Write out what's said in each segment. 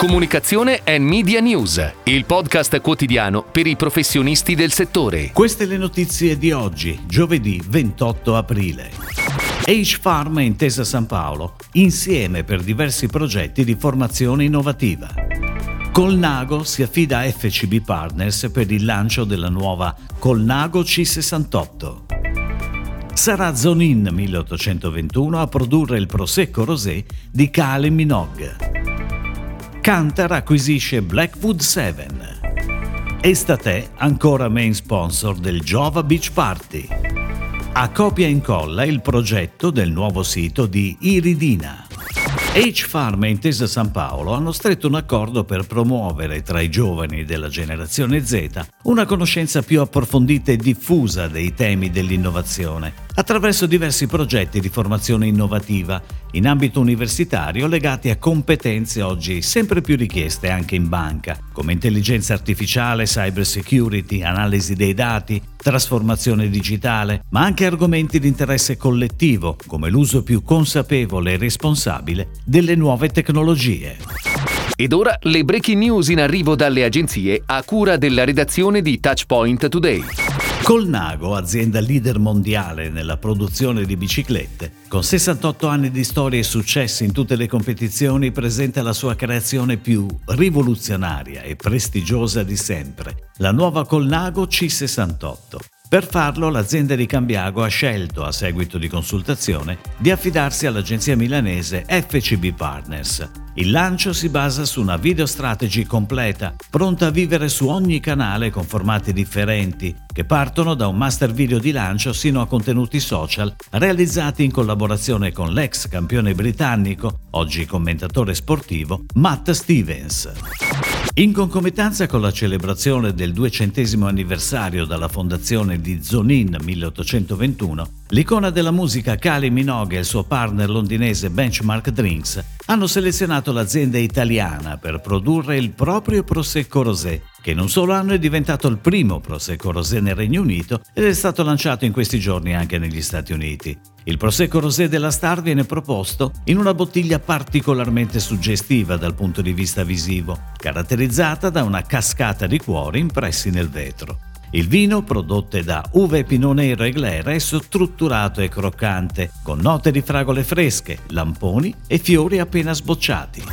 Comunicazione e Media News, il podcast quotidiano per i professionisti del settore. Queste le notizie di oggi, giovedì 28 aprile. Age Farm e Intesa San Paolo, insieme per diversi progetti di formazione innovativa. Colnago si affida a FCB Partners per il lancio della nuova Colnago C68. Sarà Zonin 1821 a produrre il Prosecco Rosé di Kale Minogue. Cantar acquisisce Blackwood 7. Estate ancora main sponsor del Jova Beach Party. A copia e incolla il progetto del nuovo sito di Iridina. H-Farm e Intesa San Paolo hanno stretto un accordo per promuovere tra i giovani della generazione Z una conoscenza più approfondita e diffusa dei temi dell'innovazione, attraverso diversi progetti di formazione innovativa in ambito universitario legati a competenze oggi sempre più richieste anche in banca, come intelligenza artificiale, cyber security, analisi dei dati, trasformazione digitale, ma anche argomenti di interesse collettivo, come l'uso più consapevole e responsabile delle nuove tecnologie. Ed ora le breaking news in arrivo dalle agenzie a cura della redazione di Touchpoint Today. Colnago, azienda leader mondiale nella produzione di biciclette, con 68 anni di storia e successi in tutte le competizioni, presenta la sua creazione più rivoluzionaria e prestigiosa di sempre, la nuova Colnago C68. Per farlo l'azienda di Cambiago ha scelto, a seguito di consultazione, di affidarsi all'agenzia milanese FCB Partners. Il lancio si basa su una video strategy completa, pronta a vivere su ogni canale con formati differenti, che partono da un master video di lancio sino a contenuti social realizzati in collaborazione con l'ex campione britannico, oggi commentatore sportivo, Matt Stevens. In concomitanza con la celebrazione del duecentesimo anniversario dalla fondazione di Zonin 1821, l'icona della musica Kali Minogue e il suo partner londinese Benchmark Drinks hanno selezionato l'azienda italiana per produrre il proprio Prosecco Rosé, che in un solo anno è diventato il primo Prosecco Rosé nel Regno Unito ed è stato lanciato in questi giorni anche negli Stati Uniti. Il Prosecco Rosé della Star viene proposto in una bottiglia particolarmente suggestiva dal punto di vista visivo, caratterizzata da una cascata di cuori impressi nel vetro. Il vino, prodotto da uve Pinot Nero e Glera, è strutturato e croccante, con note di fragole fresche, lamponi e fiori appena sbocciati.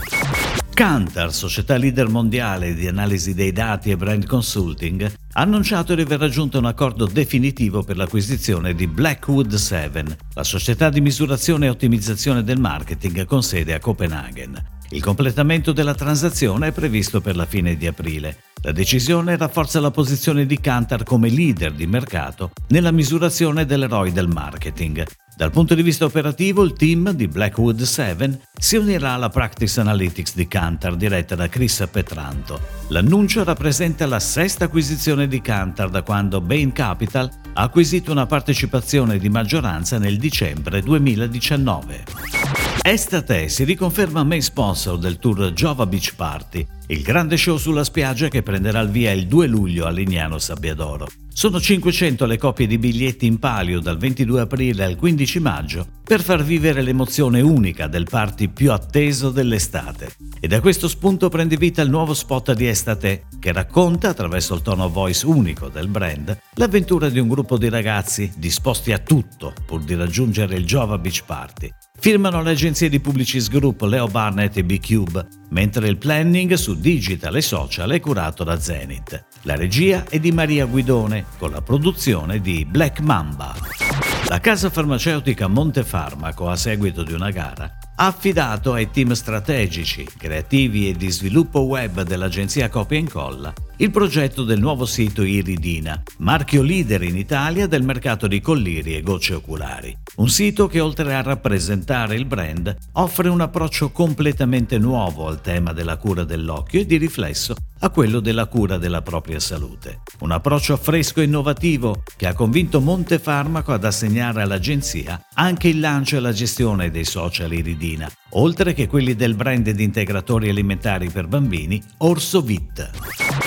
Kantar, società leader mondiale di analisi dei dati e brand consulting, ha annunciato di aver raggiunto un accordo definitivo per l'acquisizione di Blackwood 7, la società di misurazione e ottimizzazione del marketing con sede a Copenaghen. Il completamento della transazione è previsto per la fine di aprile. La decisione rafforza la posizione di Kantar come leader di mercato nella misurazione dell'eroe del marketing, dal punto di vista operativo, il team di Blackwood 7 si unirà alla Practice Analytics di Kantar diretta da Chris Petranto. L'annuncio rappresenta la sesta acquisizione di Kantar da quando Bain Capital ha acquisito una partecipazione di maggioranza nel dicembre 2019. Estate si riconferma main sponsor del tour Jova Beach Party, il grande show sulla spiaggia che prenderà il via il 2 luglio a Lignano Sabbiadoro. Sono 500 le copie di biglietti in palio dal 22 aprile al 15 maggio per far vivere l'emozione unica del party più atteso dell'estate. E da questo spunto prende vita il nuovo spot di Estate che racconta, attraverso il tono voice unico del brand, l'avventura di un gruppo di ragazzi disposti a tutto pur di raggiungere il Jova Beach Party. Firmano le agenzie di Publicis Group Leo Barnett e B-Cube, mentre il planning su digital e social è curato da Zenith. La regia è di Maria Guidone, con la produzione di Black Mamba. La casa farmaceutica Montefarmaco, a seguito di una gara, ha affidato ai team strategici, creativi e di sviluppo web dell'agenzia Copia e Incolla il progetto del nuovo sito Iridina, marchio leader in Italia del mercato di colliri e gocce oculari. Un sito che oltre a rappresentare il brand offre un approccio completamente nuovo al tema della cura dell'occhio e di riflesso a quello della cura della propria salute. Un approccio fresco e innovativo che ha convinto Montefarmaco ad assegnare all'agenzia anche il lancio e la gestione dei social Iridina, oltre che quelli del brand di integratori alimentari per bambini Orso Vit.